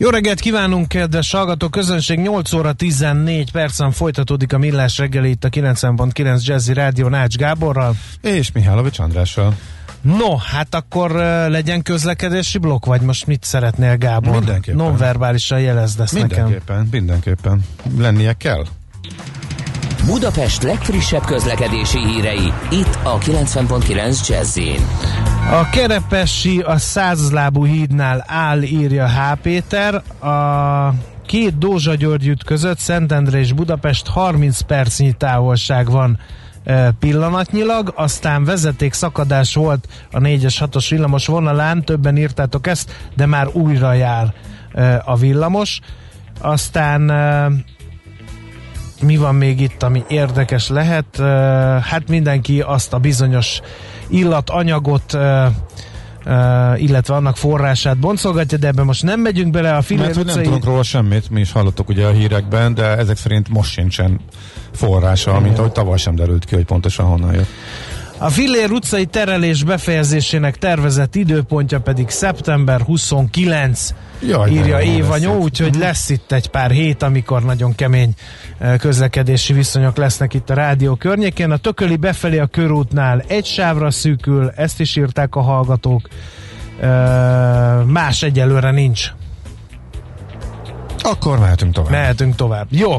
Jó reggelt kívánunk, kedves hallgató közönség! 8 óra 14 percen folytatódik a Millás reggeli itt a 90.9 Jazzy Rádió Nács Gáborral. És Mihálovics Andrással. No, hát akkor uh, legyen közlekedési blokk, vagy most mit szeretnél, Gábor? Mindenképpen. Nonverbálisan jelezd ezt mindenképpen, nekem. Mindenképpen, Lennie kell. Budapest legfrissebb közlekedési hírei, itt a 90.9 jazz A Kerepesi a százlábú hídnál áll, írja H. Péter. A két Dózsa György között Szentendre és Budapest 30 percnyi távolság van e, pillanatnyilag, aztán vezeték szakadás volt a 4-es 6-os villamos vonalán, többen írtátok ezt, de már újra jár e, a villamos. Aztán e, mi van még itt, ami érdekes lehet? Hát mindenki azt a bizonyos illatanyagot illetve annak forrását boncolgatja, de ebben most nem megyünk bele a Fillér Mert nem tudunk róla semmit, mi is hallottuk ugye a hírekben, de ezek szerint most sincsen forrása, mint ahogy tavaly sem derült ki, hogy pontosan honnan jött. A Fillér utcai terelés befejezésének tervezett időpontja pedig szeptember 29, Jaj, írja Évanyó, úgyhogy uh-huh. lesz itt egy pár hét, amikor nagyon kemény közlekedési viszonyok lesznek itt a rádió környékén. A Tököli befelé a körútnál egy sávra szűkül, ezt is írták a hallgatók. Más egyelőre nincs. Akkor mehetünk tovább. Mehetünk tovább. Jó.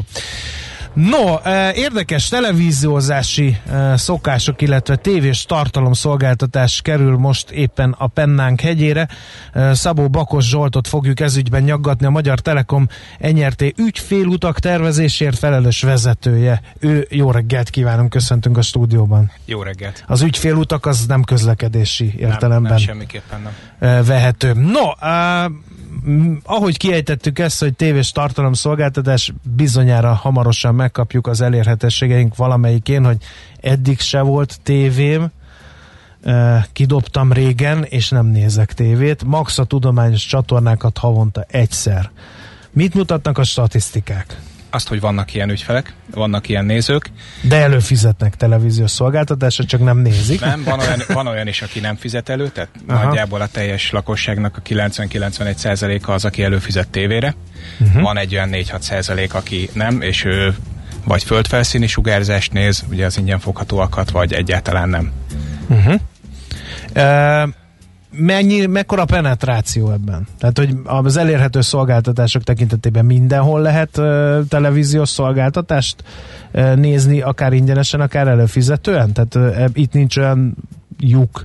No, érdekes televíziózási szokások, illetve tévés tartalomszolgáltatás kerül most éppen a Pennánk hegyére. Szabó Bakos Zsoltot fogjuk ezügyben nyaggatni, a Magyar Telekom enyerté ügyfélutak tervezésért felelős vezetője. Ő jó reggelt kívánunk, köszöntünk a stúdióban. Jó reggelt. Az ügyfélutak az nem közlekedési értelemben. Nem, nem semmiképpen nem. Vehető. No, ahogy kiejtettük ezt, hogy tévés tartalomszolgáltatás bizonyára hamarosan megkapjuk az elérhetőségeink valamelyikén, hogy eddig se volt tévém, kidobtam régen, és nem nézek tévét. Max a tudományos csatornákat havonta egyszer. Mit mutatnak a statisztikák? Azt, hogy vannak ilyen ügyfelek, vannak ilyen nézők. De előfizetnek televíziós szolgáltatásra, csak nem nézik. Nem, van olyan, van olyan is, aki nem fizet elő, tehát Aha. nagyjából a teljes lakosságnak a 90-91 a az, aki előfizet tévére. Uh-huh. Van egy olyan 4-6 százalék, aki nem, és ő vagy földfelszíni sugárzást néz, ugye az ingyen foghatóakat, vagy egyáltalán nem. Uh-huh. Uh, mennyi, mekkora penetráció ebben? Tehát, hogy az elérhető szolgáltatások tekintetében mindenhol lehet uh, televíziós szolgáltatást uh, nézni, akár ingyenesen, akár előfizetően? Tehát uh, itt nincs olyan lyuk,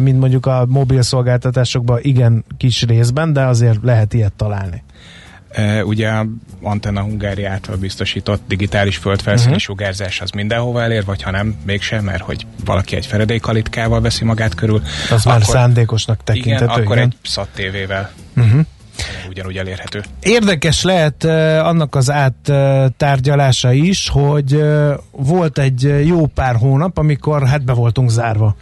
mint mondjuk a mobil szolgáltatásokban, igen kis részben, de azért lehet ilyet találni. Ugye Antenna Hungária által biztosított digitális földfelszíni uh-huh. sugárzás az mindenhova elér, vagy ha nem, mégsem, mert hogy valaki egy feredékalitkával veszi magát körül. Az akkor, már szándékosnak tekinthető. Igen, akkor igen. egy SAT TV-vel uh-huh. ugyanúgy elérhető. Érdekes lehet uh, annak az áttárgyalása is, hogy uh, volt egy jó pár hónap, amikor hát be voltunk zárva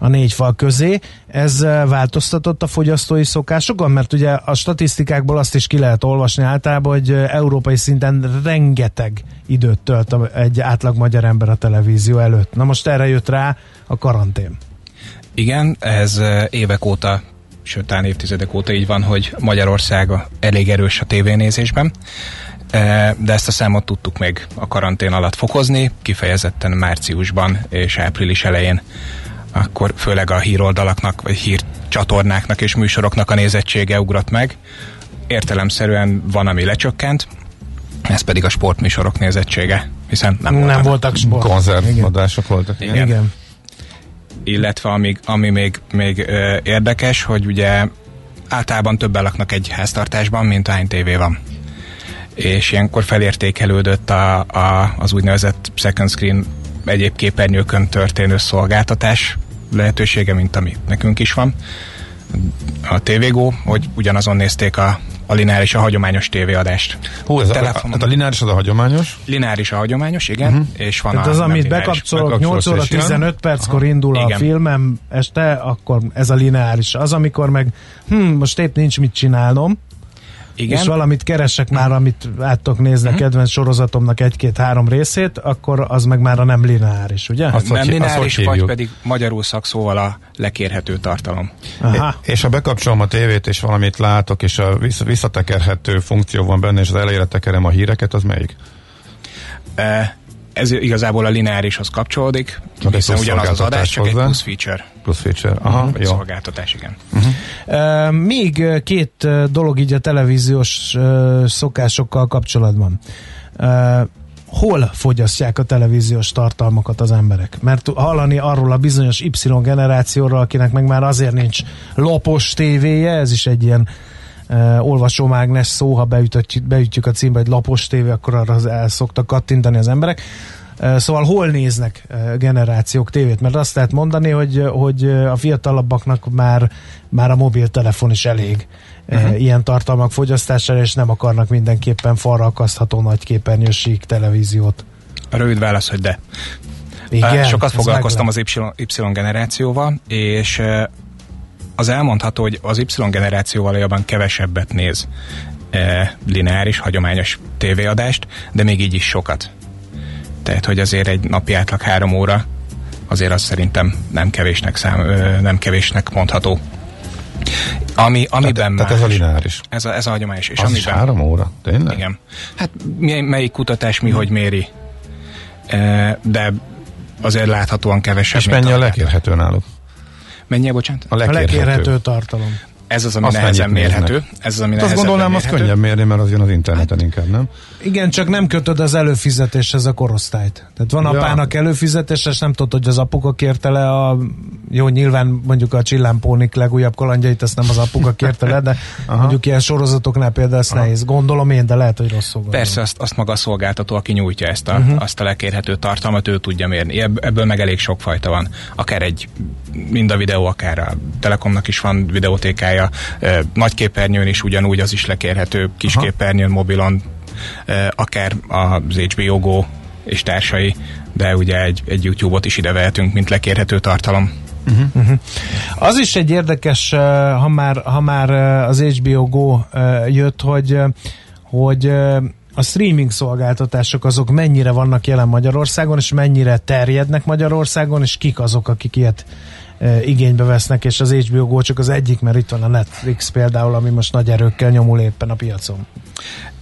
a négy fal közé. Ez eh, változtatott a fogyasztói szokásokon? Mert ugye a statisztikákból azt is ki lehet olvasni általában, hogy eh, európai szinten rengeteg időt tölt egy átlag magyar ember a televízió előtt. Na most erre jött rá a karantén. Igen, ez eh, évek óta sőt, talán évtizedek óta így van, hogy Magyarország elég erős a tévénézésben, de ezt a számot tudtuk még a karantén alatt fokozni, kifejezetten márciusban és április elején akkor főleg a híroldalaknak, vagy hírcsatornáknak és műsoroknak a nézettsége ugrott meg. Értelemszerűen van, ami lecsökkent, ez pedig a sportműsorok nézettsége, hiszen nem, nem voltak, voltak sport. Konzervadások voltak. Igen. Igen. Illetve ami, ami még, még ö, érdekes, hogy ugye általában többen laknak egy háztartásban, mint hány tévé van. És ilyenkor felértékelődött a, a, az úgynevezett second screen egyéb képernyőkön történő szolgáltatás lehetősége, mint ami nekünk is van. A TVGO, hogy ugyanazon nézték a a lineáris, a hagyományos tévéadást. Hú, ez a, hát a lineáris az a hagyományos? Lineáris a hagyományos, igen, uh-huh. és van Tehát a az, amit lineáris. bekapcsolok, 8 óra 15 perckor indul Igen. a filmem este, akkor ez a lineáris. Az, amikor meg, hm, most épp nincs mit csinálnom, Igen, és valamit keresek már, amit át tudok nézni a kedvenc sorozatomnak egy-két-három részét, akkor az meg már a nem lineáris, ugye? Azt nem hogy- azt lineáris, hogy vagy pedig magyarul szakszóval a lekérhető tartalom. Aha. És ha bekapcsolom a tévét, és valamit látok, és a vissza- visszatekerhető funkció van benne, és az elejére tekerem a híreket, az melyik? E, Ez igazából a lineárishoz kapcsolódik, egy hiszen ugyanaz az adás, csak egy hozzá. plusz feature. Plusz feature. Aha, Egy jó. szolgáltatás, igen. Ö, Még két dolog így a televíziós szokásokkal kapcsolatban. Hol fogyasztják a televíziós tartalmakat az emberek? Mert hallani arról a bizonyos Y generációról, akinek meg már azért nincs lapos tévéje, ez is egy ilyen uh, olvasómágnes szó, ha beütjük, beütjük a címbe egy lapos tévé, akkor arra el szoktak kattintani az emberek. Szóval hol néznek generációk tévét? Mert azt lehet mondani, hogy, hogy a fiatalabbaknak már, már a mobiltelefon is elég uh-huh. ilyen tartalmak fogyasztására, és nem akarnak mindenképpen falra akasztható nagyképernyős sík televíziót. A rövid válasz, hogy de. Igen, Sokat foglalkoztam az Y, y generációval, és az elmondható, hogy az Y generáció valójában kevesebbet néz eh, lineáris, hagyományos tévéadást, de még így is sokat. Tehát, hogy azért egy napi átlag három óra, azért az szerintem nem kevésnek, szám, nem kevésnek mondható. Ami, amiben Tehát, más, tehát ez a lineáris. Ez a, ez a hagyományos. És Az is amiben, három óra? Tényleg? igen. Hát mi, melyik kutatás mi, hogy méri? De azért láthatóan kevesebb. És mennyi a lekérhető náluk? Mennyi, a bocsánat? A A lekérhető. lekérhető tartalom. Ez az, ami Azt nehezen néznek? mérhető. Ez az, ami Hát azt gondolnám, az mérhető. könnyebb mérni, mert az jön az interneten inkább, nem? Igen, csak nem kötöd az előfizetéshez a korosztályt. Tehát van Ja. apának előfizetés, és nem tudod, hogy az apuka kérte le a... Jó, nyilván mondjuk a Csillámpónik legújabb kalandjait, ezt nem az apuka kérte le, de mondjuk ilyen sorozatoknál például ezt nehéz. Gondolom én, de lehet, hogy rosszul gondolom. Persze, azt, azt maga a szolgáltató, aki nyújtja ezt a, uh-huh. azt a lekérhető tartalmat, ő tudja mérni. Ebb, ebből meg elég sok fajta van. Akár egy, mind a videó, akár a Telekomnak is van videótékája, ö, nagy képernyőn is ugyanúgy az is lekérhető, kis Aha. képernyőn, mobilon, akár az HBO Go és társai, de ugye egy, egy YouTube-ot is ide vehetünk, mint lekérhető tartalom. Az is egy érdekes, ha már, ha már az HBO Go jött, hogy, hogy a streaming szolgáltatások azok mennyire vannak jelen Magyarországon, és mennyire terjednek Magyarországon, és kik azok, akik ilyet igénybe vesznek, és az HBO Go csak az egyik, mert itt van a Netflix például, ami most nagy erőkkel nyomul éppen a piacon.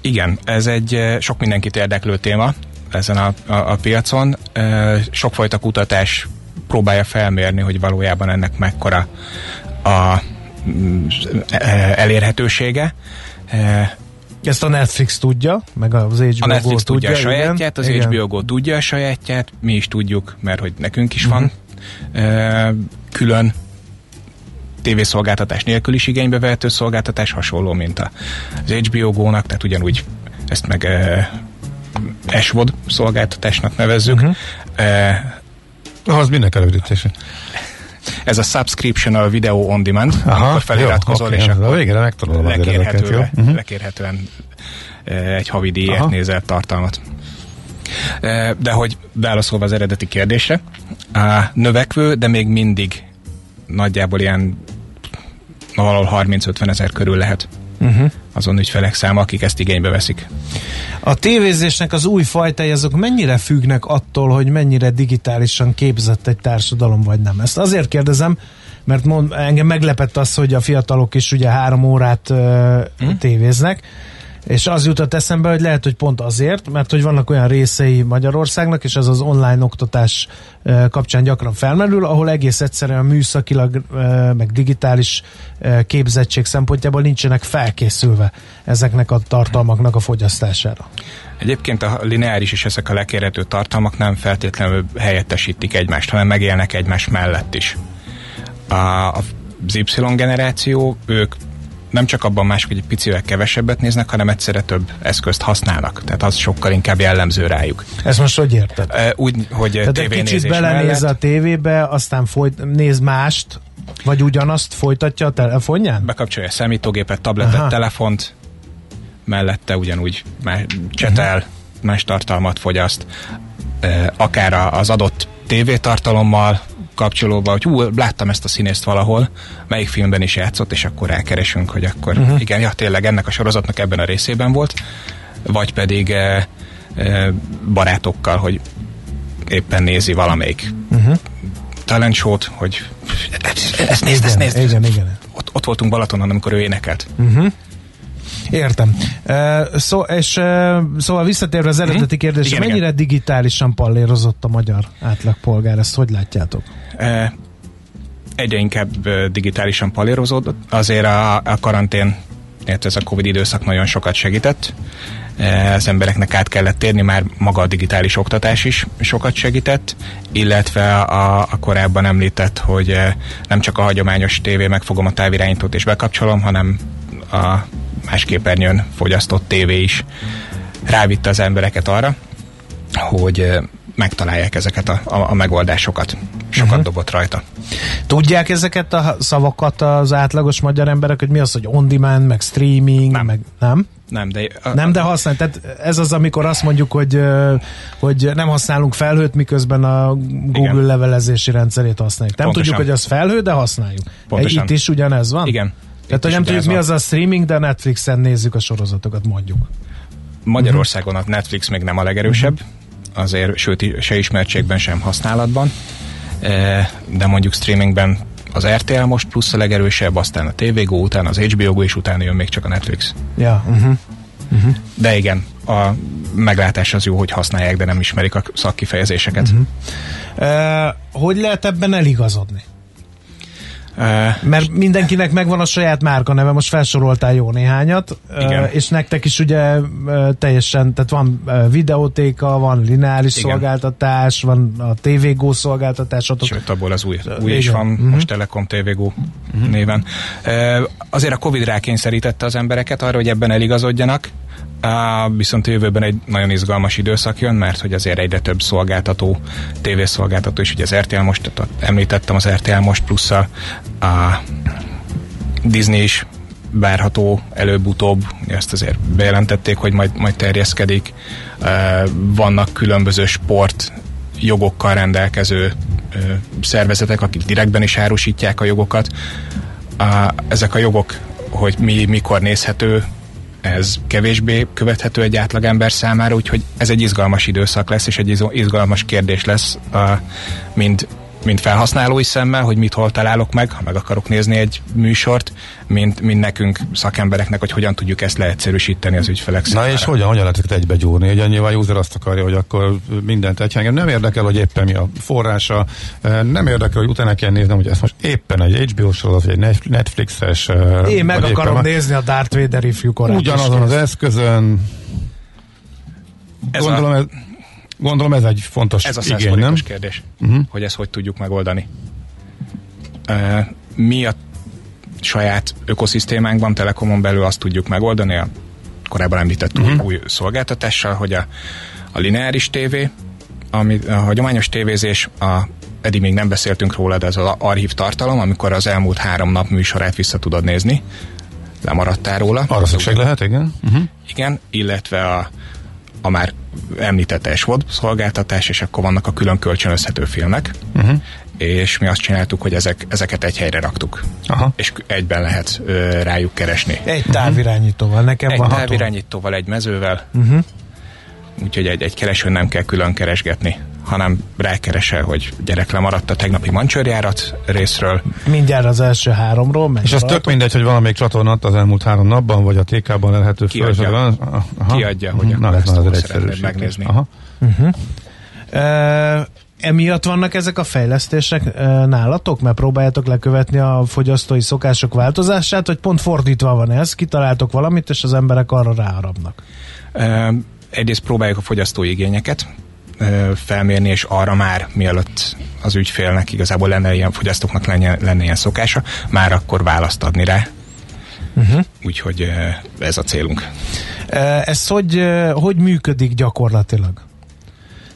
Igen, ez egy sok mindenkit érdeklő téma ezen a, a, a piacon. Sokfajta kutatás próbálja felmérni, hogy valójában ennek mekkora a elérhetősége. Ezt a Netflix tudja, meg az HBO A Netflix Go tudja a igen. sajátját, az Igen. HBO Go tudja a sajátját, mi is tudjuk, mert hogy nekünk is van eh, külön tévészolgáltatás nélkül is igénybe vehető szolgáltatás, hasonló, mint a- az HBO Go-nak, tehát ugyanúgy ezt meg eh, SVOD szolgáltatásnak nevezzük. Mhm. Eh, Az minek előrítése? ez a Subscriptional Video On Demand, amikor feliratkozol, jó, és oké, akkor a végére megtanulom lekérhetően, lekérhetően eh, egy havi díjért Aha. nézel tartalmat. De hogy válaszolva az eredeti kérdésre, á, növekvő, de még mindig nagyjából ilyen valahol 30-50 ezer körül lehet Uh-huh. azon ügyfelek száma, akik ezt igénybe veszik. A tévézésnek az új fajtai, azok mennyire függnek attól, hogy mennyire digitálisan képzett egy társadalom, vagy nem? Ezt azért kérdezem, mert mond, engem meglepett az, hogy a fiatalok is ugye három órát uh, hmm? tévéznek, és az jutott eszembe, hogy lehet, hogy pont azért, mert hogy vannak olyan részei Magyarországnak, és ez az online oktatás kapcsán gyakran felmerül, ahol egész egyszerűen műszakilag, meg digitális képzettség szempontjából nincsenek felkészülve ezeknek a tartalmaknak a fogyasztására. Egyébként a lineáris és ezek a lekérhető tartalmak nem feltétlenül helyettesítik egymást, hanem megélnek egymás mellett is. A, az Y generáció, ők nem csak abban más, hogy egy picivel kevesebbet néznek, hanem egyszerre több eszközt használnak. Tehát az sokkal inkább jellemző rájuk. Ezt most hogy érted? Úgy, hogy Tehát egy kicsit belenéz mellett, a tévébe, aztán folyt, néz mást, vagy ugyanazt folytatja a telefonján? bekapcsolja a számítógépet, tabletet, Aha. telefont, mellette ugyanúgy más csetel, uh-huh. más tartalmat fogyaszt, akár az adott tévétartalommal kapcsolódva, hogy hú, láttam ezt a színészt valahol, melyik filmben is játszott, és akkor elkeresünk, hogy akkor uh-huh. igen, ja, tényleg ennek a sorozatnak ebben a részében volt, vagy pedig e, e, barátokkal, hogy éppen nézi valamelyik uh-huh. talent show-t, hogy ezt nézd, ezt nézd. Igen, igen. Ott, ott voltunk Balatonon, amikor ő énekelt. Uh-huh. Értem. Uh, szó, és uh, szóval visszatérve az eredeti mhm. kérdésre, igen, mennyire igen. digitálisan pallérozott a magyar átlagpolgár? Ezt hogy látjátok? Uh, egyre inkább digitálisan palérozódott. Azért a, a karantén, illetve ez a Covid időszak nagyon sokat segített. Az embereknek át kellett térni, már maga a digitális oktatás is sokat segített, illetve a, a korábban említett, hogy nem csak a hagyományos tévé megfogom a távirányítót és bekapcsolom, hanem a más képernyőn fogyasztott tévé is rávitte az embereket arra, hogy megtalálják ezeket a, a, a megoldásokat. Sokat uh-huh. dobott rajta. Tudják ezeket a szavakat az átlagos magyar emberek, hogy mi az, hogy on demand, meg streaming, nem. meg nem? Nem, de... A, nem, de használ. Tehát ez az, amikor azt mondjuk, hogy, hogy nem használunk felhőt, miközben a Google igen. levelezési rendszerét használjuk. Nem Pontosan. tudjuk, hogy az felhő, de használjuk. Pontosan. Itt is ugyanez van? Igen. Tehát, hogy nem tudjuk, mi az a streaming, de Netflixen nézzük a sorozatokat, mondjuk. Magyarországon a Netflix még nem a legerősebb, azért sőt, se ismertségben, sem használatban, e, de mondjuk streamingben az RTL most plusz a legerősebb, aztán a TVGO, után az HBO és utána jön még csak a Netflix. Ja, uh-huh. Uh-huh. De igen, a meglátás az jó, hogy használják, de nem ismerik a szakkifejezéseket. Uh-huh. Uh, hogy lehet ebben eligazodni? Mert mindenkinek megvan a saját márka neve, most felsoroltál jó néhányat, Igen. és nektek is ugye teljesen, tehát van videótéka, van lineáris Igen. szolgáltatás, van a TVGO szolgáltatásotok. Sőt, abból az új, új is van, uh-huh. most Telekom TVGO uh-huh. néven. Azért a Covid rákényszerítette az embereket arra, hogy ebben eligazodjanak, Uh, viszont jövőben egy nagyon izgalmas időszak jön, mert hogy azért egyre több szolgáltató, tévészolgáltató, és ugye az RTL most, említettem az RTL most plusz a, a Disney is várható előbb-utóbb, ezt azért bejelentették, hogy majd, majd terjeszkedik. Vannak különböző sport jogokkal rendelkező szervezetek, akik direktben is árusítják a jogokat. Ezek a jogok, hogy mi mikor nézhető, ez kevésbé követhető egy átlagember számára, úgyhogy ez egy izgalmas időszak lesz, és egy izgalmas kérdés lesz, mind mint felhasználói szemmel, hogy mit hol találok meg, ha meg akarok nézni egy műsort, mint, mint nekünk szakembereknek, hogy hogyan tudjuk ezt leegyszerűsíteni az ügyfelek számára. Na és hogyan, hogyan lehet egybe gyúrni? Ugye nyilván user azt akarja, hogy akkor mindent egy engem nem érdekel, hogy éppen mi a forrása, nem érdekel, hogy utána kell néznem, hogy ez most éppen egy HBO sorozat, vagy egy Netflixes. Én meg akarom éppen, nézni a Darth Vader ifjú korát. Ugyanazon az eszközön. Ez Gondolom, a... ez, Gondolom ez egy fontos Ez a igény, nem? kérdés, uh-huh. hogy ezt hogy tudjuk megoldani. Uh, mi a saját ökoszisztémánkban, Telekomon belül azt tudjuk megoldani, a korábban említett uh-huh. új, szolgáltatással, hogy a, a lineáris tévé, ami, a hagyományos tévézés, a, eddig még nem beszéltünk róla, de ez az archív tartalom, amikor az elmúlt három nap műsorát vissza tudod nézni, lemaradtál róla. Arra szükség lehet, igen. Uh-huh. Igen, illetve a, a már említett SWOD szolgáltatás, és akkor vannak a külön kölcsönözhető filmek, uh-huh. és mi azt csináltuk, hogy ezek, ezeket egy helyre raktuk, Aha. és egyben lehet ö, rájuk keresni. Egy távirányítóval, nekem egy van Egy távirányítóval, egy mezővel, uh-huh. Úgyhogy egy, egy keresőn nem kell külön keresgetni hanem rákeresel, hogy gyerek lemaradt a tegnapi mancsőrjárat részről. Mindjárt az első háromról. És az tök mindegy, hogy valamelyik csatornát az elmúlt három napban, vagy a TK-ban elhető Kiadja, Kiadja hogy Na, akkor ezt az szeretnéd megnézni. Aha. Uh-huh. Uh, emiatt vannak ezek a fejlesztések uh, nálatok, mert próbáljátok lekövetni a fogyasztói szokások változását, hogy pont fordítva van ez, kitaláltok valamit, és az emberek arra ráharapnak. Uh, egyrészt próbáljuk a fogyasztói igényeket, felmérni, és arra már mielőtt az ügyfélnek igazából lenne ilyen fogyasztóknak lenne, lenne ilyen szokása, már akkor választ adni rá. Uh-huh. Úgyhogy ez a célunk. Ez hogy, hogy működik gyakorlatilag?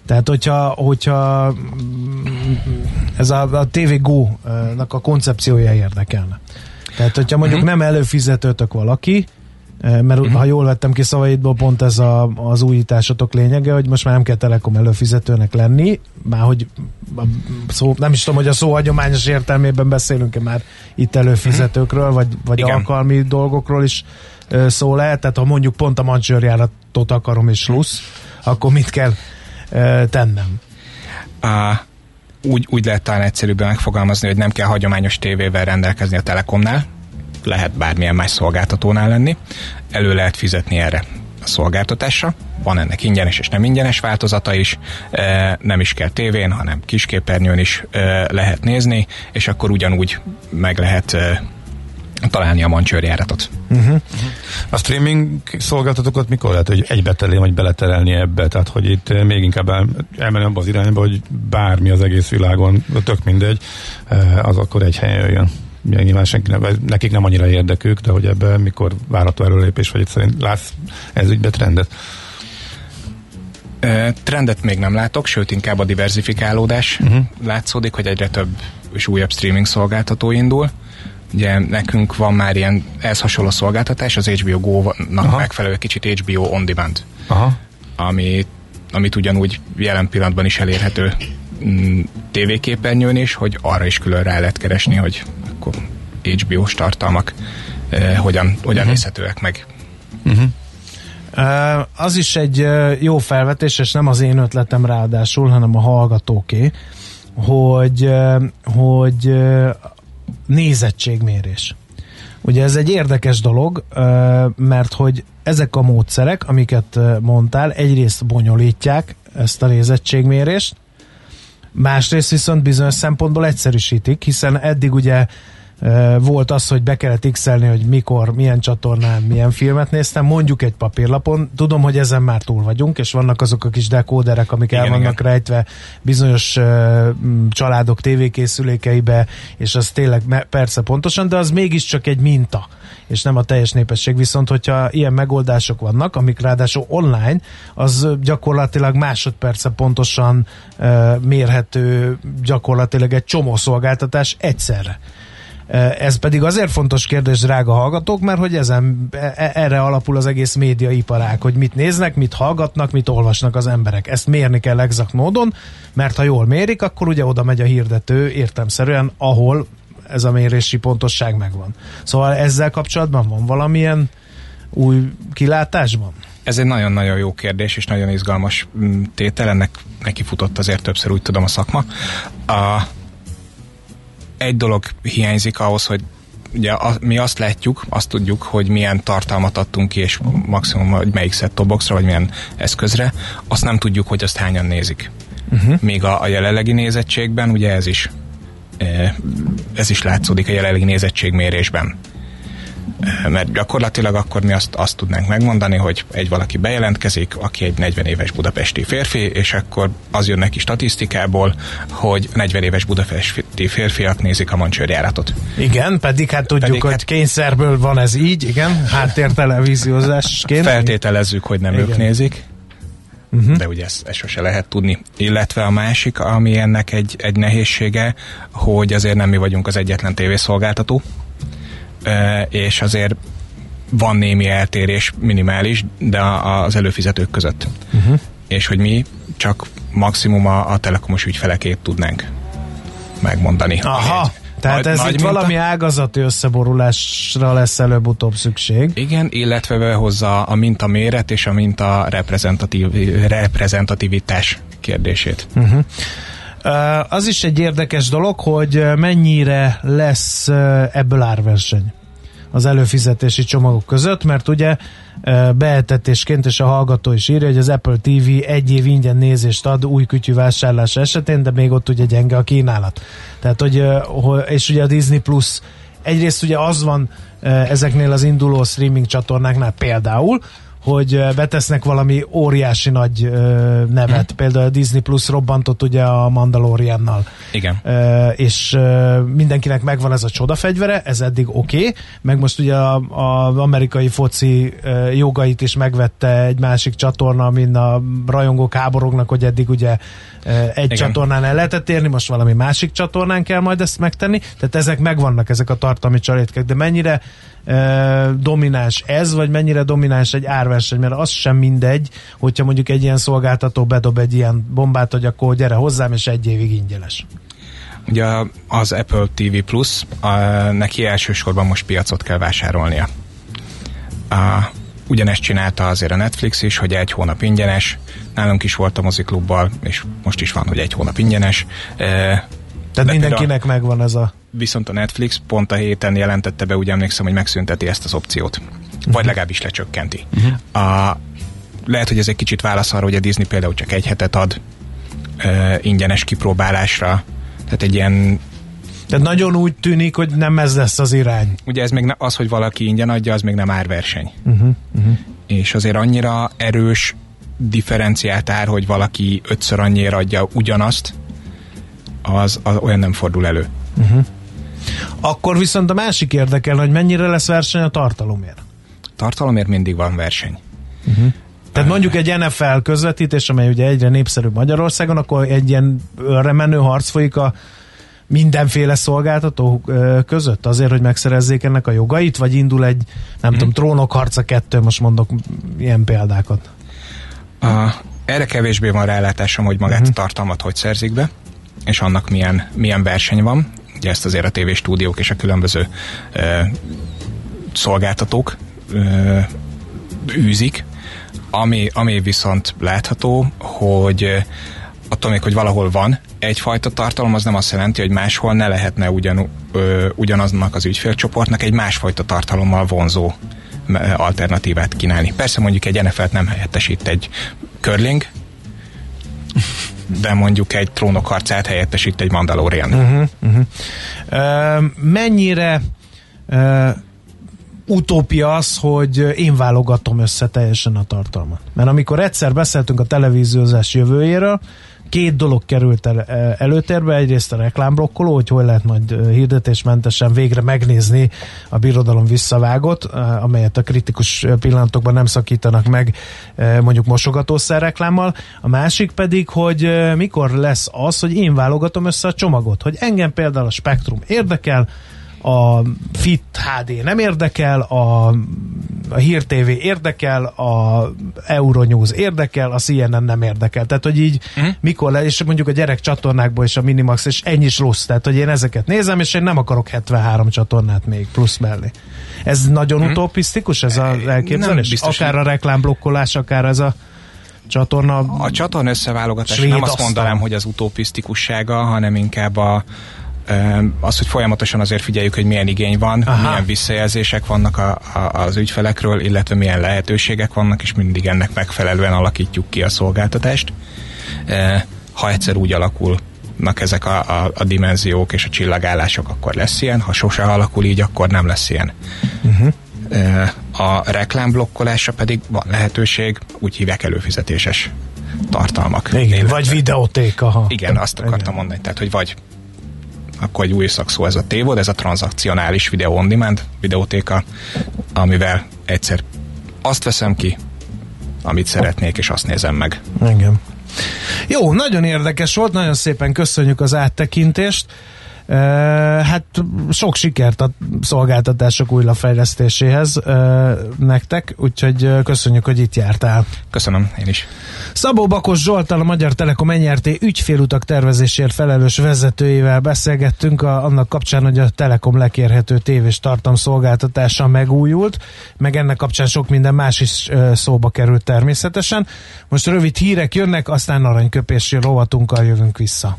Tehát, hogyha, hogyha ez a, a TV Go-nak a koncepciója érdekelne. Tehát, hogyha mondjuk uh-huh. nem előfizetőtök valaki, mert uh-huh. ha jól vettem ki szavaidból, pont ez a, az újításotok lényege, hogy most már nem kell Telekom előfizetőnek lenni, már hogy a szó, nem is tudom, hogy a szó hagyományos értelmében beszélünk-e már itt előfizetőkről, vagy, vagy Igen. alkalmi dolgokról is szó lehet, tehát ha mondjuk pont a mancsőrjáratot akarom és plusz, akkor mit kell tennem? Uh, úgy, úgy lehet talán egyszerűbben megfogalmazni, hogy nem kell hagyományos tévével rendelkezni a Telekomnál, lehet bármilyen más szolgáltatónál lenni, elő lehet fizetni erre a szolgáltatásra, van ennek ingyenes és nem ingyenes változata is, nem is kell tévén, hanem kisképernyőn is lehet nézni, és akkor ugyanúgy meg lehet találni a mancsőrjáratot. Uh-huh. Uh-huh. A streaming szolgáltatókat mikor lehet, hogy egybetelé vagy beleterelni ebbe? Tehát, hogy itt még inkább el, elmenni abba az irányba, hogy bármi az egész világon, tök mindegy, az akkor egy helyen jöjjön. Nyilván senki nem, nekik nem annyira érdekük, de hogy ebben mikor várható előlépés, vagy itt szerint látsz ez ügybe trendet? Trendet még nem látok, sőt inkább a diversifikálódás uh-huh. látszódik, hogy egyre több és újabb streaming szolgáltató indul. Ugye nekünk van már ilyen ehhez hasonló szolgáltatás, az HBO Go-nak megfelelő kicsit HBO On Demand, Aha. Ami, amit ugyanúgy jelen pillanatban is elérhető tévéképernyőn is, hogy arra is külön rá lehet keresni, hogy akkor HBO-s tartalmak eh, hogyan, hogyan uh-huh. nézhetőek meg. Uh-huh. Uh, az is egy uh, jó felvetés, és nem az én ötletem ráadásul, hanem a hallgatóké, hogy, uh, hogy nézettségmérés. Ugye ez egy érdekes dolog, mert hogy ezek a módszerek, amiket mondtál, egyrészt bonyolítják ezt a nézettségmérést, másrészt viszont bizonyos szempontból egyszerűsítik, hiszen eddig ugye volt az, hogy be kellett x hogy mikor, milyen csatornán, milyen filmet néztem, mondjuk egy papírlapon. Tudom, hogy ezen már túl vagyunk, és vannak azok a kis dekóderek, amik igen, el vannak igen. rejtve bizonyos uh, családok tévékészülékeibe, és az tényleg persze pontosan, de az mégiscsak egy minta és nem a teljes népesség. Viszont, hogyha ilyen megoldások vannak, amik ráadásul online, az gyakorlatilag másodperce pontosan uh, mérhető, gyakorlatilag egy csomó szolgáltatás egyszerre. Ez pedig azért fontos kérdés, drága hallgatók, mert hogy ezen, e, e, erre alapul az egész médiaiparág, hogy mit néznek, mit hallgatnak, mit olvasnak az emberek. Ezt mérni kell exakt módon, mert ha jól mérik, akkor ugye oda megy a hirdető értemszerűen, ahol ez a mérési pontosság megvan. Szóval ezzel kapcsolatban van valamilyen új kilátásban? Ez egy nagyon-nagyon jó kérdés, és nagyon izgalmas mm, tétel, ennek neki futott azért többször, úgy tudom, a szakma. A, egy dolog hiányzik ahhoz, hogy ugye a, mi azt látjuk, azt tudjuk, hogy milyen tartalmat adtunk ki, és maximum, hogy melyik set boxra, vagy milyen eszközre, azt nem tudjuk, hogy azt hányan nézik. Uh-huh. Még a, a jelenlegi nézettségben, ugye ez is ez is látszódik a jelenlegi nézettségmérésben mert gyakorlatilag akkor mi azt, azt tudnánk megmondani, hogy egy valaki bejelentkezik, aki egy 40 éves budapesti férfi, és akkor az jön neki statisztikából, hogy 40 éves budapesti férfiak nézik a mancsőrjáratot. Igen, pedig hát tudjuk, pedig, hogy hát, kényszerből van ez így, igen, háttértelevíziózásként. Feltételezzük, hogy nem igen. ők nézik. Uh-huh. De ugye ezt, ezt sose lehet tudni. Illetve a másik, ami ennek egy, egy nehézsége, hogy azért nem mi vagyunk az egyetlen tévészolgáltató, és azért van némi eltérés, minimális, de az előfizetők között. Uh-huh. És hogy mi csak maximum a, a telekomos ügyfelekét tudnánk megmondani. Aha, tehát nagy, ez nagy itt minta... valami ágazati összeborulásra lesz előbb-utóbb szükség. Igen, illetve behozza a minta méret és a minta reprezentatív, reprezentativitás kérdését. Uh-huh. Az is egy érdekes dolog, hogy mennyire lesz ebből árverseny az előfizetési csomagok között, mert ugye beetetésként, és a hallgató is írja, hogy az Apple TV egy év ingyen nézést ad új kütyű vásárlás esetén, de még ott ugye gyenge a kínálat. Tehát, hogy, és ugye a Disney Plus egyrészt ugye az van ezeknél az induló streaming csatornáknál például, hogy betesznek valami óriási nagy nevet. Hmm. Például a Disney Plus robbantott ugye a Mandaloriannal. Igen. És mindenkinek megvan ez a csodafegyvere, ez eddig oké, okay, meg most ugye az amerikai foci jogait is megvette egy másik csatorna, amin a rajongók háborognak, hogy eddig ugye egy Igen. csatornán el lehetett érni, most valami másik csatornán kell majd ezt megtenni, tehát ezek megvannak, ezek a tartalmi csalétkek, de mennyire domináns ez, vagy mennyire domináns egy árverseny, mert az sem mindegy, hogyha mondjuk egy ilyen szolgáltató bedob egy ilyen bombát, hogy akkor gyere hozzám, és egy évig ingyenes. Ugye az Apple TV Plus, a, neki elsősorban most piacot kell vásárolnia. A, ugyanezt csinálta azért a Netflix is, hogy egy hónap ingyenes, nálunk is volt a moziklubbal, és most is van, hogy egy hónap ingyenes. E, tehát De mindenkinek megvan ez a... Viszont a Netflix pont a héten jelentette be, úgy emlékszem, hogy megszünteti ezt az opciót. Uh-huh. Vagy legalábbis lecsökkenti. Uh-huh. A, lehet, hogy ez egy kicsit válasz arra, hogy a Disney például csak egy hetet ad uh, ingyenes kipróbálásra. Tehát egy ilyen tehát nagyon úgy tűnik, hogy nem ez lesz az irány. Ugye ez még ne, az, hogy valaki ingyen adja, az még nem árverseny. Uh-huh, uh-huh. És azért annyira erős differenciált ár, hogy valaki ötször annyira adja ugyanazt, az, az olyan nem fordul elő. Uh-huh. Akkor viszont a másik érdekel, hogy mennyire lesz verseny a tartalomért. Tartalomért mindig van verseny. Uh-huh. Tehát mondjuk egy NFL közvetítés, amely ugye egyre népszerűbb Magyarországon, akkor egy ilyen örre menő harc folyik a mindenféle szolgáltató között azért, hogy megszerezzék ennek a jogait, vagy indul egy, nem mm. tudom, trónok harca kettő, most mondok ilyen példákat. A, erre kevésbé van rálátásom, hogy magát mm. a tartalmat hogy szerzik be és annak milyen, milyen verseny van. Ugye ezt azért a TV stúdiók és a különböző szolgáltatók űzik, ami, ami viszont látható, hogy attól még, hogy valahol van egyfajta tartalom, az nem azt jelenti, hogy máshol ne lehetne ugyan, ö, ugyanaznak az ügyfélcsoportnak egy másfajta tartalommal vonzó alternatívát kínálni. Persze mondjuk egy NFL-t nem helyettesít egy curling, de mondjuk egy trónok harcát helyettesít egy Mandalorian. Uh-huh, uh-huh. Uh, mennyire uh, utópia az, hogy én válogatom össze teljesen a tartalmat. Mert amikor egyszer beszéltünk a televíziózás jövőjéről, két dolog került el, előtérbe, egyrészt a reklámblokkoló, hogy hol lehet majd hirdetésmentesen végre megnézni a birodalom visszavágot, amelyet a kritikus pillanatokban nem szakítanak meg mondjuk mosogatószer reklámmal. A másik pedig, hogy mikor lesz az, hogy én válogatom össze a csomagot, hogy engem például a Spektrum érdekel, a Fit HD nem érdekel, a, a Hír TV érdekel, a Euronews érdekel, a CNN nem érdekel. Tehát, hogy így uh-huh. mikor le, és mondjuk a gyerek csatornákból és a Minimax, és ennyi is rossz. Tehát, hogy én ezeket nézem, és én nem akarok 73 csatornát még plusz mellé. Ez nagyon uh-huh. utopisztikus, ez az elképzelés? Biztos, akár a reklámblokkolás, akár ez a csatorna A csatorna összeválogatás nem azt mondanám, hogy az utopisztikussága, hanem inkább a, az, hogy folyamatosan azért figyeljük, hogy milyen igény van, Aha. milyen visszajelzések vannak a, a, az ügyfelekről, illetve milyen lehetőségek vannak, és mindig ennek megfelelően alakítjuk ki a szolgáltatást. Ha egyszer úgy alakulnak ezek a, a, a dimenziók és a csillagállások, akkor lesz ilyen, ha sose alakul így, akkor nem lesz ilyen. Uh-huh. A reklámblokkolásra pedig van lehetőség, úgy hívják előfizetéses tartalmak. Igen, vagy videótéka. Igen, azt akartam Igen. mondani, tehát hogy vagy akkor egy új szakszó ez a tévod, ez a tranzakcionális videó on demand videótéka, amivel egyszer azt veszem ki, amit szeretnék, és azt nézem meg. Igen. Jó, nagyon érdekes volt, nagyon szépen köszönjük az áttekintést. Hát sok sikert a szolgáltatások újrafejlesztéséhez nektek, úgyhogy köszönjük, hogy itt jártál. Köszönöm, én is. Szabó Bakos Zsoltal, a Magyar Telekom NRT ügyfélutak tervezésért felelős vezetőjével beszélgettünk a, annak kapcsán, hogy a Telekom lekérhető tévés tartam szolgáltatása megújult, meg ennek kapcsán sok minden más is szóba került természetesen. Most rövid hírek jönnek, aztán aranyköpési rovatunkkal jövünk vissza.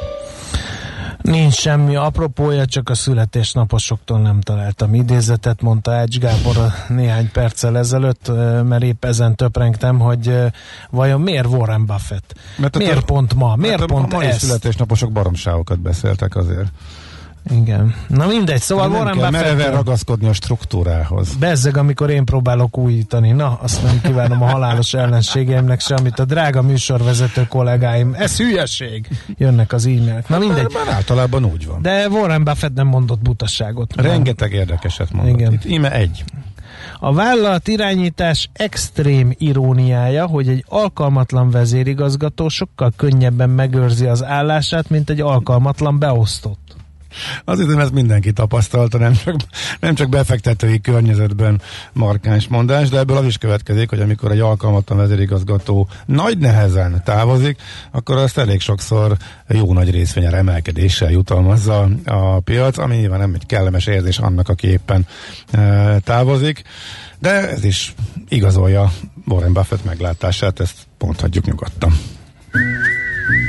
Nincs semmi apropója, csak a születésnaposoktól nem találtam idézetet, mondta Ács Gábor néhány perccel ezelőtt, mert épp ezen töprengtem, hogy vajon miért Warren Buffett? Mert miért a, pont ma? Miért pont a mai ezt? születésnaposok baromságokat beszéltek azért. Igen. Na mindegy, szóval nem Warren kell Buffett... mereven ragaszkodni a struktúrához. Bezzeg, amikor én próbálok újítani. Na, azt nem kívánom a halálos ellenségeimnek se, amit a drága műsorvezető kollégáim. Ez hülyeség! Jönnek az e-mailek. Na mindegy. Már általában úgy van. De Warren Buffett nem mondott butasságot. Rengeteg érdekeset mondott. Igen. Itt íme egy. A vállalat irányítás extrém iróniája, hogy egy alkalmatlan vezérigazgató sokkal könnyebben megőrzi az állását, mint egy alkalmatlan beosztott. Azt hiszem, ezt mindenki tapasztalta, nem csak, nem csak befektetői környezetben markáns mondás, de ebből az is következik, hogy amikor egy alkalmatlan vezérigazgató nagy nehezen távozik, akkor azt elég sokszor jó nagy részvényer emelkedéssel jutalmazza a piac, ami nyilván nem egy kellemes érzés annak, aki éppen e, távozik, de ez is igazolja Warren Buffett meglátását, ezt mondhatjuk nyugodtan.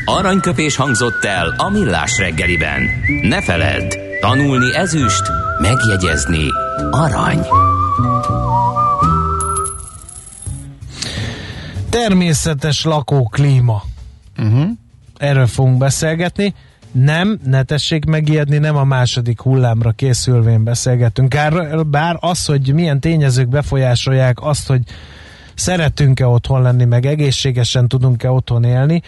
Aranyköpés hangzott el a millás reggeliben. Ne feledd, tanulni ezüst, megjegyezni arany. Természetes lakóklíma. Uh-huh. Erről fogunk beszélgetni. Nem, ne tessék megijedni, nem a második hullámra készülvén beszélgetünk. Bár, bár az, hogy milyen tényezők befolyásolják azt, hogy szeretünk-e otthon lenni, meg egészségesen tudunk-e otthon élni,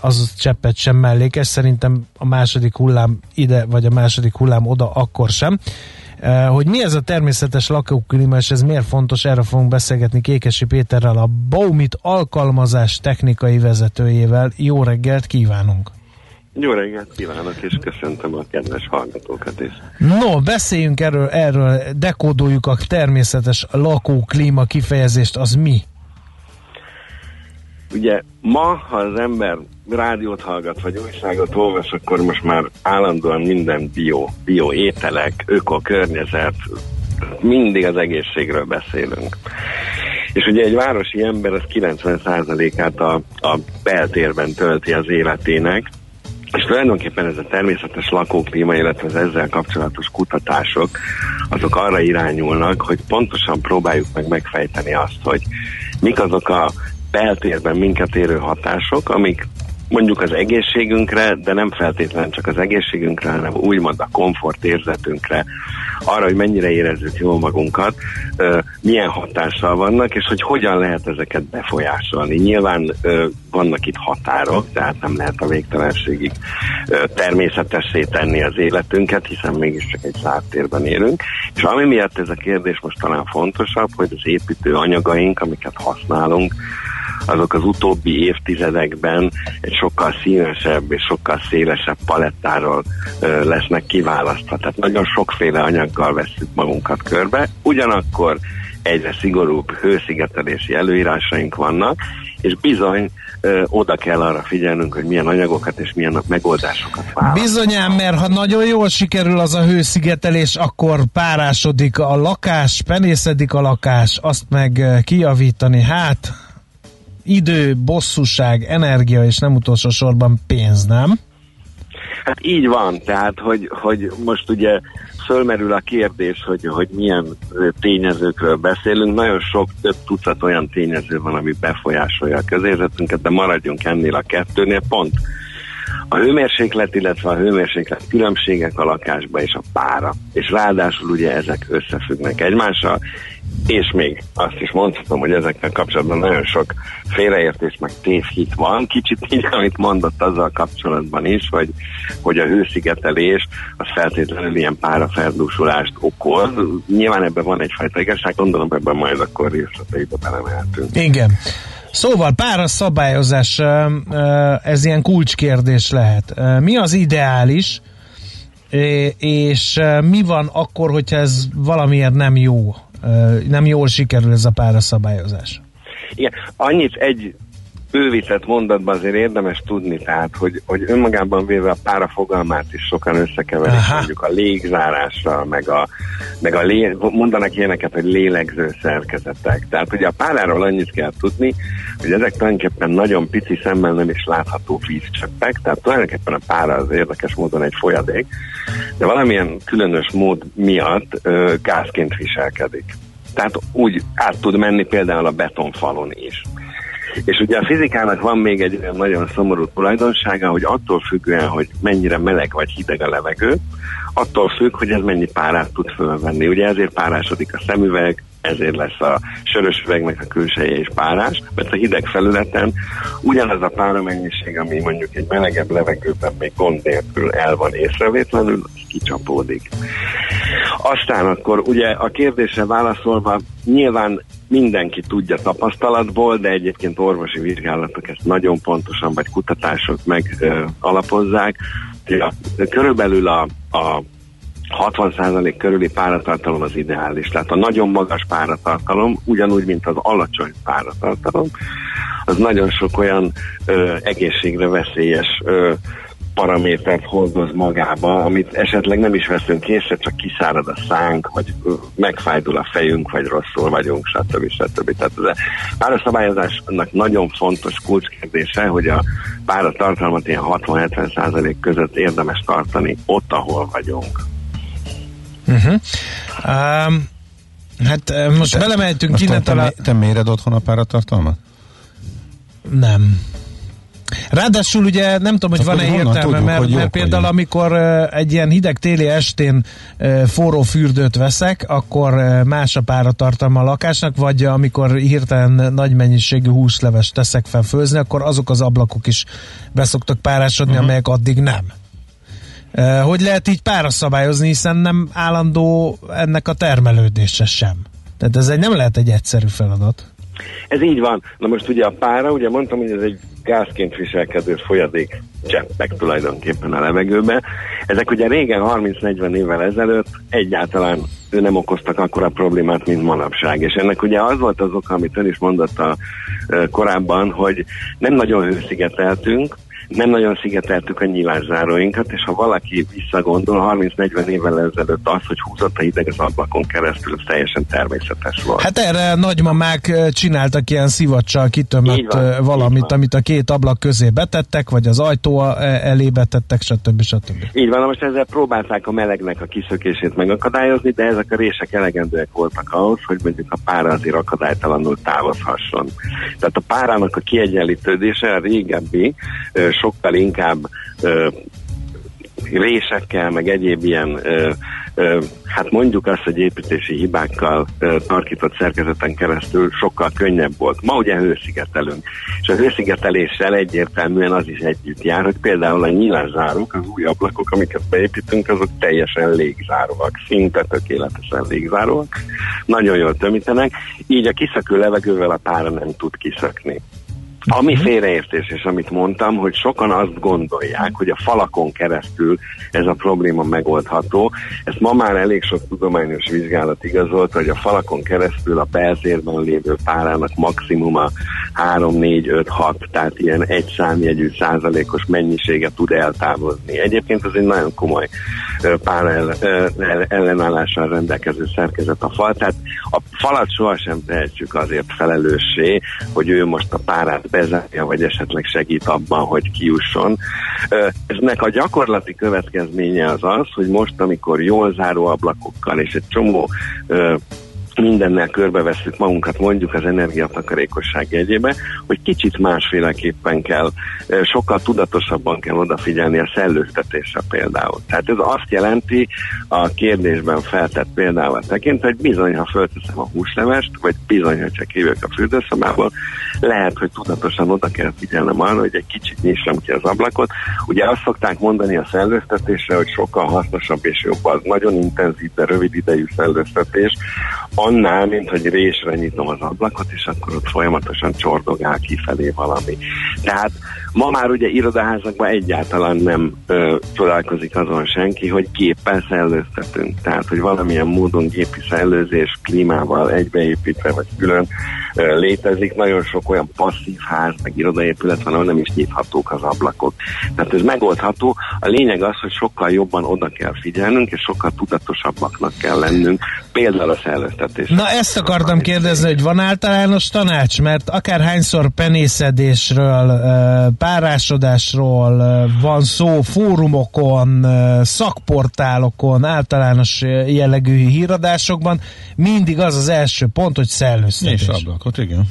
az cseppet sem mellékes, szerintem a második hullám ide, vagy a második hullám oda akkor sem. Hogy mi ez a természetes lakóklíma, és ez miért fontos, erről fogunk beszélgetni Kékesi Péterrel, a Baumit alkalmazás technikai vezetőjével. Jó reggelt kívánunk! Jó reggelt kívánok, és köszöntöm a kedves hallgatókat is. No, beszéljünk erről, erről dekódoljuk a természetes lakóklíma kifejezést, az mi? Ugye ma, ha az ember rádiót hallgat, vagy újságot olvas, akkor most már állandóan minden bio, bio ételek, öko, környezet, mindig az egészségről beszélünk. És ugye egy városi ember az 90%-át a, a beltérben tölti az életének, és tulajdonképpen ez a természetes lakóklíma, illetve az ezzel kapcsolatos kutatások, azok arra irányulnak, hogy pontosan próbáljuk meg megfejteni azt, hogy mik azok a beltérben minket érő hatások, amik mondjuk az egészségünkre, de nem feltétlenül csak az egészségünkre, hanem úgymond a komfort érzetünkre, arra, hogy mennyire érezzük jól magunkat, milyen hatással vannak, és hogy hogyan lehet ezeket befolyásolni. Nyilván vannak itt határok, tehát nem lehet a végtelenségig természetessé tenni az életünket, hiszen mégiscsak egy zártérben élünk. És ami miatt ez a kérdés most talán fontosabb, hogy az építő anyagaink, amiket használunk, azok az utóbbi évtizedekben egy sokkal színesebb és sokkal szélesebb palettáról ö, lesznek kiválasztva. Tehát nagyon sokféle anyaggal veszük magunkat körbe, ugyanakkor egyre szigorúbb hőszigetelési előírásaink vannak, és bizony oda kell arra figyelnünk, hogy milyen anyagokat és milyen megoldásokat választunk. Bizonyám, mert ha nagyon jól sikerül az a hőszigetelés, akkor párásodik a lakás, penészedik a lakás, azt meg kijavítani, hát idő, bosszúság, energia, és nem utolsó sorban pénz, nem? Hát így van, tehát hogy, hogy most ugye fölmerül a kérdés, hogy, hogy milyen tényezőkről beszélünk. Nagyon sok, több tucat olyan tényező van, ami befolyásolja a közérzetünket, de maradjunk ennél a kettőnél. Pont a hőmérséklet, illetve a hőmérséklet különbségek a lakásba és a pára. És ráadásul ugye ezek összefüggnek egymással, és még azt is mondhatom, hogy ezekkel kapcsolatban nagyon sok félreértés meg tévhit van. Kicsit így, amit mondott azzal kapcsolatban is, hogy, hogy a hőszigetelés az feltétlenül ilyen páraferdúsulást okoz. Nyilván ebben van egyfajta igazság, gondolom ebben majd akkor részleteibe belemehetünk. Igen. Szóval pára szabályozás, ez ilyen kulcskérdés lehet. Mi az ideális, és mi van akkor, hogyha ez valamiért nem jó, nem jól sikerül ez a pára szabályozás? Igen, annyit egy bővített mondatban azért érdemes tudni, tehát, hogy, hogy önmagában véve a pára fogalmát is sokan összekeverik, Aha. mondjuk a légzárásra, meg a, meg a lé, mondanak ilyeneket, hogy lélegző szerkezetek. Tehát ugye a páráról annyit kell tudni, hogy ezek tulajdonképpen nagyon pici szemmel nem is látható vízcsöppek, tehát tulajdonképpen a pára az érdekes módon egy folyadék, de valamilyen különös mód miatt ö, gázként viselkedik. Tehát úgy át tud menni például a betonfalon is. És ugye a fizikának van még egy olyan nagyon szomorú tulajdonsága, hogy attól függően, hogy mennyire meleg vagy hideg a levegő, attól függ, hogy ez mennyi párát tud fölvenni. Ugye ezért párásodik a szemüveg, ezért lesz a sörös üvegnek a külseje is párás, mert a hideg felületen ugyanaz a pára mennyiség, ami mondjuk egy melegebb levegőben még gond nélkül el van észrevétlenül, az kicsapódik. Aztán akkor ugye a kérdésre válaszolva, nyilván mindenki tudja tapasztalatból, de egyébként orvosi vizsgálatok ezt nagyon pontosan, vagy kutatások meg ö, alapozzák. Ja, körülbelül a, a 60% körüli páratartalom az ideális. Tehát a nagyon magas páratartalom, ugyanúgy, mint az alacsony páratartalom, az nagyon sok olyan ö, egészségre veszélyes ö, paramétert hordoz magába, amit esetleg nem is veszünk észre, csak kiszárad a szánk, vagy megfájdul a fejünk, vagy rosszul vagyunk, stb. stb. Tehát ez a páraszabályozásnak nagyon fontos kulcskérdése, hogy a páratartalmat ilyen 60-70% között érdemes tartani ott, ahol vagyunk. Uh-huh. Um, hát most belemeltünk innen te, te méred otthon a páratartalmat? Nem. Ráadásul ugye nem tudom, hogy van-e értelme, tudjuk, mert, mert például vagyunk. amikor egy ilyen hideg téli estén forró fürdőt veszek, akkor más a páratartalma a lakásnak, vagy amikor hirtelen nagy mennyiségű húsleves teszek fel főzni, akkor azok az ablakok is beszoktak párásodni, uh-huh. amelyek addig nem. Hogy lehet így pára szabályozni, hiszen nem állandó ennek a termelődése sem. Tehát ez egy nem lehet egy egyszerű feladat. Ez így van. Na most ugye a pára, ugye mondtam, hogy ez egy gázként viselkedő folyadék cseppek tulajdonképpen a levegőbe. Ezek ugye régen, 30-40 évvel ezelőtt egyáltalán nem okoztak akkora problémát, mint manapság. És ennek ugye az volt az oka, amit ön is mondott a, korábban, hogy nem nagyon hőszigeteltünk, nem nagyon szigeteltük a nyilászáróinkat, és ha valaki visszagondol, 30-40 évvel ezelőtt az, hogy húzott a hideg az ablakon keresztül, az teljesen természetes volt. Hát erre nagymamák csináltak ilyen szivacsal kitömött van, valamit, amit a két ablak közé betettek, vagy az ajtó elé betettek, stb. stb. Így van, most ezzel próbálták a melegnek a kiszökését megakadályozni, de ezek a rések elegendőek voltak ahhoz, hogy mondjuk a pára azért akadálytalanul távozhasson. Tehát a párának a kiegyenlítődése a régebbi sokkal inkább ö, résekkel, meg egyéb ilyen, ö, ö, hát mondjuk azt, hogy építési hibákkal ö, tarkított szerkezeten keresztül sokkal könnyebb volt. Ma ugye hőszigetelünk, és a hőszigeteléssel egyértelműen az is együtt jár, hogy például a nyilászárók, az új ablakok, amiket beépítünk, azok teljesen légzáróak, szinte tökéletesen légzáróak, nagyon jól tömítenek, így a kiszakő levegővel a pára nem tud kiszakni. Ami félreértés, és amit mondtam, hogy sokan azt gondolják, hogy a falakon keresztül ez a probléma megoldható. Ezt ma már elég sok tudományos vizsgálat igazolta, hogy a falakon keresztül a beltérben lévő párának maximuma 3, 4, 5, 6, tehát ilyen egy számjegyű százalékos mennyisége tud eltávozni. Egyébként ez egy nagyon komoly pára ellenállással rendelkező szerkezet a fal, tehát a falat sohasem tehetjük azért felelőssé, hogy ő most a párát bezárja, vagy esetleg segít abban, hogy kiusson. Eznek a gyakorlati következménye az az, hogy most, amikor jól záró ablakokkal és egy csomó mindennel körbevesszük magunkat, mondjuk az energiatakarékosság jegyébe, hogy kicsit másféleképpen kell, sokkal tudatosabban kell odafigyelni a szellőztetésre például. Tehát ez azt jelenti a kérdésben feltett például tekint, hogy bizony, ha fölteszem a húslevest, vagy bizony, ha csak kívülök a fürdőszobából, lehet, hogy tudatosan oda kell figyelnem arra, hogy egy kicsit nyissam ki az ablakot. Ugye azt szokták mondani a szellőztetésre, hogy sokkal hasznosabb és jobb az nagyon intenzív, de rövid idejű szellőztetés, annál, mint hogy résre nyitom az ablakot, és akkor ott folyamatosan csordogál kifelé valami. Tehát ma már ugye irodaházakban egyáltalán nem ö, csodálkozik azon senki, hogy géppel szellőztetünk. Tehát, hogy valamilyen módon gépi szellőzés klímával egybeépítve, vagy külön ö, létezik. Nagyon sok olyan passzív ház, meg irodaépület van, ahol nem is nyithatók az ablakok. Tehát ez megoldható. A lényeg az, hogy sokkal jobban oda kell figyelnünk, és sokkal tudatosabbaknak kell lennünk, például a szellőztetés. Na ezt akartam kérdezni, hogy van általános tanács, mert akárhányszor penészedésről, párásodásról van szó fórumokon, szakportálokon, általános jellegű híradásokban, mindig az az első pont, hogy szellőztetés. És ablakot, igen.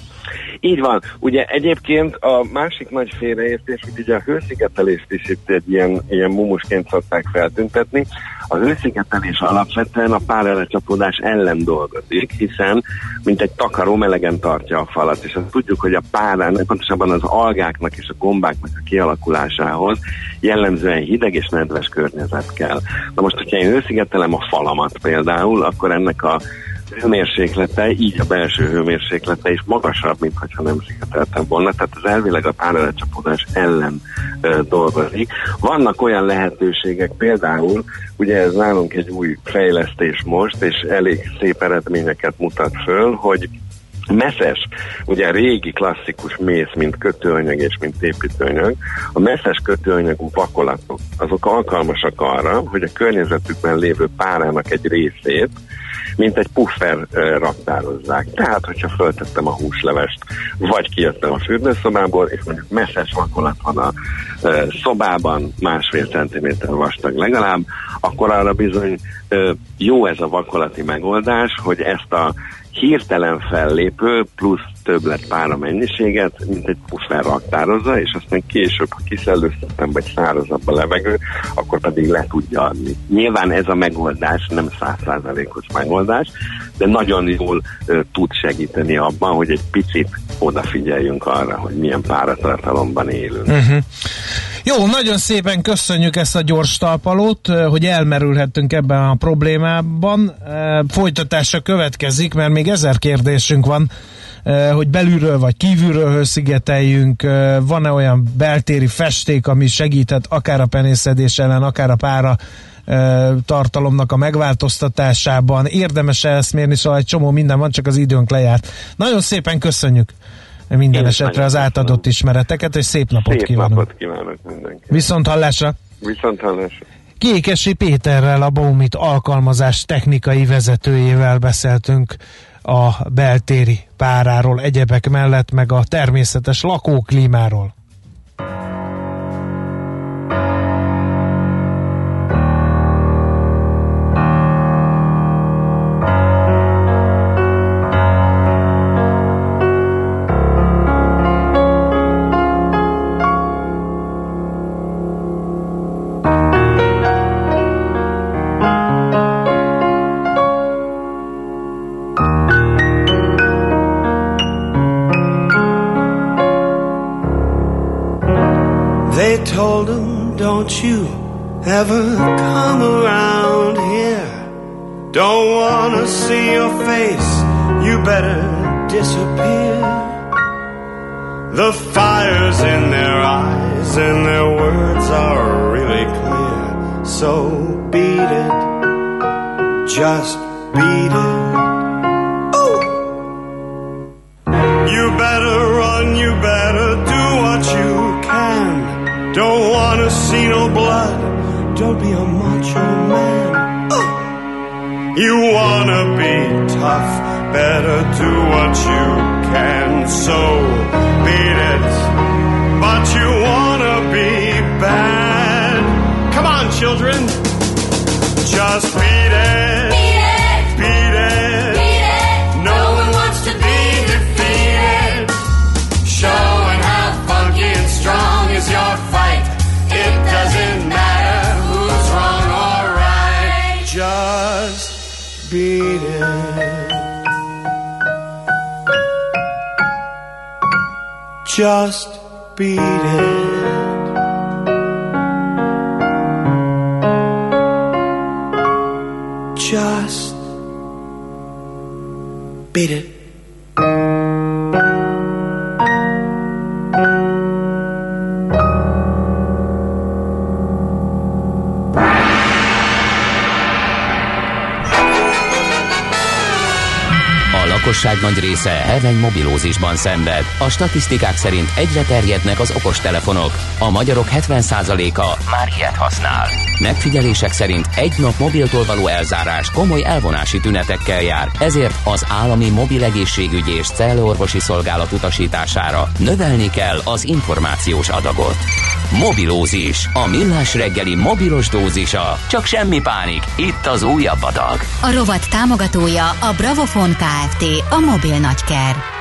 Így van. Ugye egyébként a másik nagy félreértés, hogy ugye a hőszigetelést is itt egy ilyen, ilyen mumusként szokták feltüntetni. A hőszigetelés alapvetően a párelecsapódás ellen dolgozik, hiszen mint egy takaró melegen tartja a falat, és azt tudjuk, hogy a párán, pontosabban az algáknak és a gombáknak a kialakulásához jellemzően hideg és nedves környezet kell. Na most, hogyha én hőszigetelem a falamat például, akkor ennek a hőmérséklete, így a belső hőmérséklete is magasabb, mint ha nem szigeteltem volna, tehát az elvileg a páralecsapódás ellen ö, dolgozik. Vannak olyan lehetőségek, például, ugye ez nálunk egy új fejlesztés most, és elég szép eredményeket mutat föl, hogy Messzes, ugye a régi klasszikus mész, mint kötőanyag és mint építőanyag, a messzes kötőanyagú vakolatok, azok alkalmasak arra, hogy a környezetükben lévő párának egy részét mint egy puffer raktározzák. Tehát, hogyha föltettem a húslevest, vagy kijöttem a fürdőszobából, és mondjuk messzes vakolat van a szobában, másfél centiméter vastag legalább, akkor arra bizony jó ez a vakolati megoldás, hogy ezt a hirtelen fellépő plusz többlet pára mennyiséget, mint egy puffer raktározza, és aztán később, ha kiszellőztetem, vagy szárazabb a levegő, akkor pedig le tudja adni. Nyilván ez a megoldás nem százszázalékos megoldás, de nagyon jól ö, tud segíteni abban, hogy egy picit odafigyeljünk arra, hogy milyen páratartalomban élünk. Uh-huh. Jó, nagyon szépen köszönjük ezt a gyors talpalót, hogy elmerülhettünk ebben a problémában. Folytatása következik, mert még ezer kérdésünk van, hogy belülről vagy kívülről hőszigeteljünk, van-e olyan beltéri festék, ami segíthet akár a penészedés ellen, akár a pára tartalomnak a megváltoztatásában. Érdemes -e ezt mérni, szóval egy csomó minden van, csak az időnk lejárt. Nagyon szépen köszönjük minden Én esetre az átadott ismereteket, és szép napot szép kívánok. napot kívánok mindenki. Viszont hallásra! Viszont hallásra! Kékesi Péterrel, a Baumit alkalmazás technikai vezetőjével beszéltünk a beltéri páráról, egyebek mellett meg a természetes lakóklímáról. Children, just beat it. Beat it. Beat it. Beat it. No one wants to be defeated. Showing how funky and strong is your fight. It doesn't matter. Who's wrong or right. Just beat it. Just beat it. It. lakosság nagy része heveny mobilózisban szenved. A statisztikák szerint egyre terjednek az okostelefonok. A magyarok 70%-a már ilyet használ. Megfigyelések szerint egy nap mobiltól való elzárás komoly elvonási tünetekkel jár, ezért az állami mobil egészségügyi és cellorvosi szolgálat utasítására növelni kell az információs adagot. Mobilózis, a millás reggeli mobilos dózisa. Csak semmi pánik, itt az újabb adag. A rovat támogatója a Bravofon Kft. A mobil nagyker.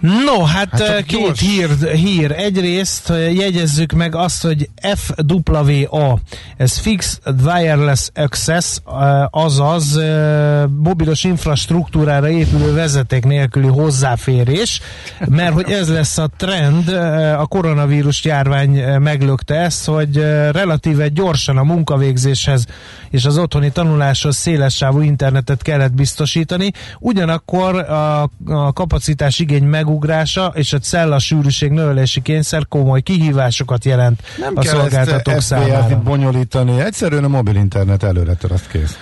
No, hát, Hát hát két gyors. hír, hír. Egyrészt eh, jegyezzük meg azt, hogy FWA, ez Fixed Wireless Access, eh, azaz eh, mobilos infrastruktúrára épülő vezeték nélküli hozzáférés, mert hogy ez lesz a trend, eh, a koronavírus járvány eh, meglökte ezt, hogy eh, relatíve gyorsan a munkavégzéshez és az otthoni tanuláshoz szélessávú internetet kellett biztosítani, ugyanakkor a, a kapacitás igény megugrása és a cella sűrűség növelési kényszer komoly kihívásokat jelent Nem a kell szolgáltatók ezt számára. FBS-t bonyolítani, egyszerűen a mobil internet előre azt kész.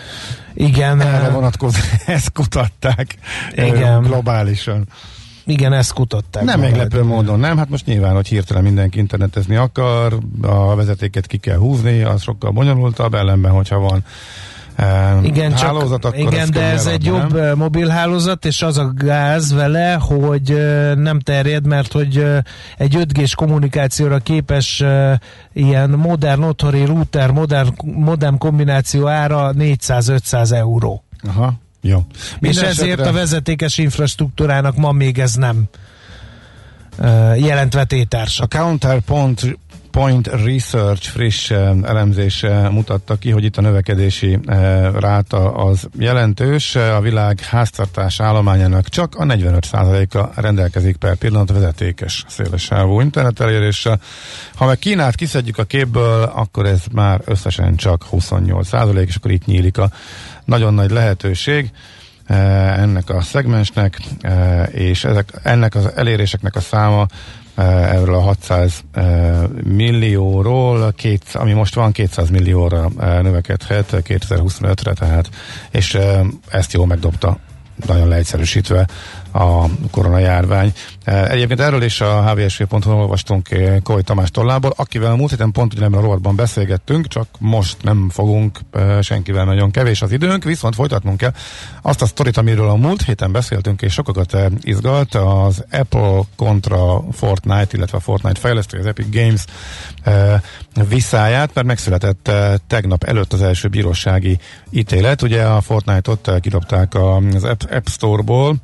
Igen, Erre eh, vonatkozóan ezt kutatták Igen. ö, globálisan. igen, ezt kutatták. Nem meglepő módon, nem? Hát most nyilván, hogy hirtelen mindenki internetezni akar, a vezetéket ki kell húzni, az sokkal bonyolultabb, ellenben, hogyha van eh, Igen, csak, hálózat, akkor igen de ez egy jobb nem? nem? mobilhálózat, és az a gáz vele, hogy ö, nem terjed, mert hogy ö, egy 5G-s kommunikációra képes ilyen modern otthoni router, modern, modern kombináció ára 400-500 euró. Aha, jó. és Minden ezért esetre- a vezetékes infrastruktúrának ma még ez nem jelent A vetétársak. Counterpoint Point Research friss eh, elemzése mutatta ki, hogy itt a növekedési eh, ráta az jelentős. Eh, A világ háztartás állományának csak a 45%-a rendelkezik per pillanat vezetékes szélessávú internet eléréssel. Ha meg Kínát kiszedjük a képből, akkor ez már összesen csak 28%, és akkor itt nyílik a nagyon nagy lehetőség eh, ennek a szegmensnek, és ezek, ennek az eléréseknek a száma erről a 600 eh, millióról, két, ami most van 200 millióra eh, növekedhet 2025-re, tehát, és eh, ezt jól megdobta nagyon leegyszerűsítve a koronajárvány. Eh, Egyébként erről is a hvsv.hu olvastunk eh, Koly Tamás tollából, akivel a múlt héten pont ugyanebben a rovatban beszélgettünk, csak most nem fogunk eh, senkivel nagyon kevés az időnk, viszont folytatnunk kell azt a sztorit, amiről a múlt héten beszéltünk, és sokakat izgalt, az Apple kontra Fortnite, illetve a Fortnite fejlesztő, az Epic Games visszáját, mert megszületett tegnap előtt az első bírósági ítélet. Ugye a Fortnite-ot kidobták az App, Store-ból,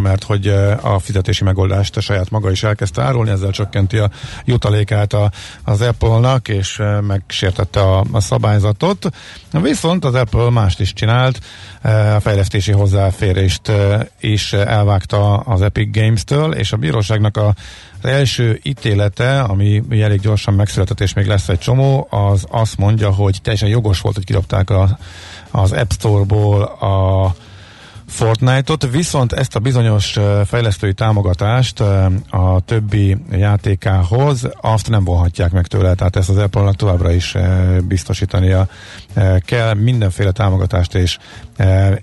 mert hogy a fizetési megoldást a saját maga is elkezdte árulni, ezzel csökkenti a jutalékát a, az Apple-nak, és megsértette a, a szabályzatot. Viszont az Apple mást is csinált, a fejlesztési hozzáférést is elvágta az Epic Games-től, és a bíróságnak a az első ítélete, ami elég gyorsan megszületett, és még lesz egy csomó, az azt mondja, hogy teljesen jogos volt, hogy kidobták a, az App Store-ból a Fortnite-ot, viszont ezt a bizonyos fejlesztői támogatást a többi játékához azt nem vonhatják meg tőle, tehát ezt az Apple-nak továbbra is biztosítania kell mindenféle támogatást és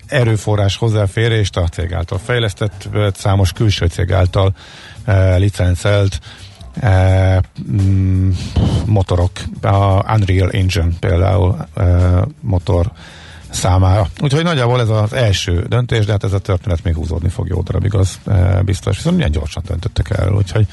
erőforrás hozzáférést a cég által fejlesztett, számos külső cég által licencelt mm, motorok, a Unreal Engine például eh, motor számára. Úgyhogy nagyjából ez az első döntés, de hát ez a történet még húzódni fog jó darabig, az eh, biztos. Viszont milyen gyorsan döntöttek el, úgyhogy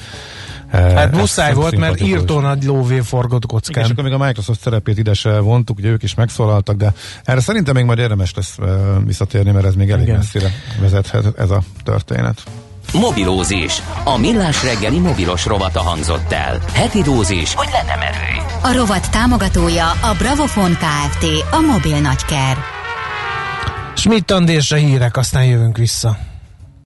eh, Hát muszáj volt, mert írtó nagy lóvé forgott Igen, és kockán. akkor még a Microsoft szerepét ide se vontuk, ugye ők is megszólaltak, de erre szerintem még majd érdemes lesz uh, visszatérni, mert ez még elég Igen. messzire vezethet ez a történet. Mobilózis. A millás reggeli mobilos rovata hangzott el. Heti dózis, hogy lenne merő. A rovat támogatója a Bravofon Kft. A mobil nagyker. Schmidt Andésre hírek, aztán jövünk vissza.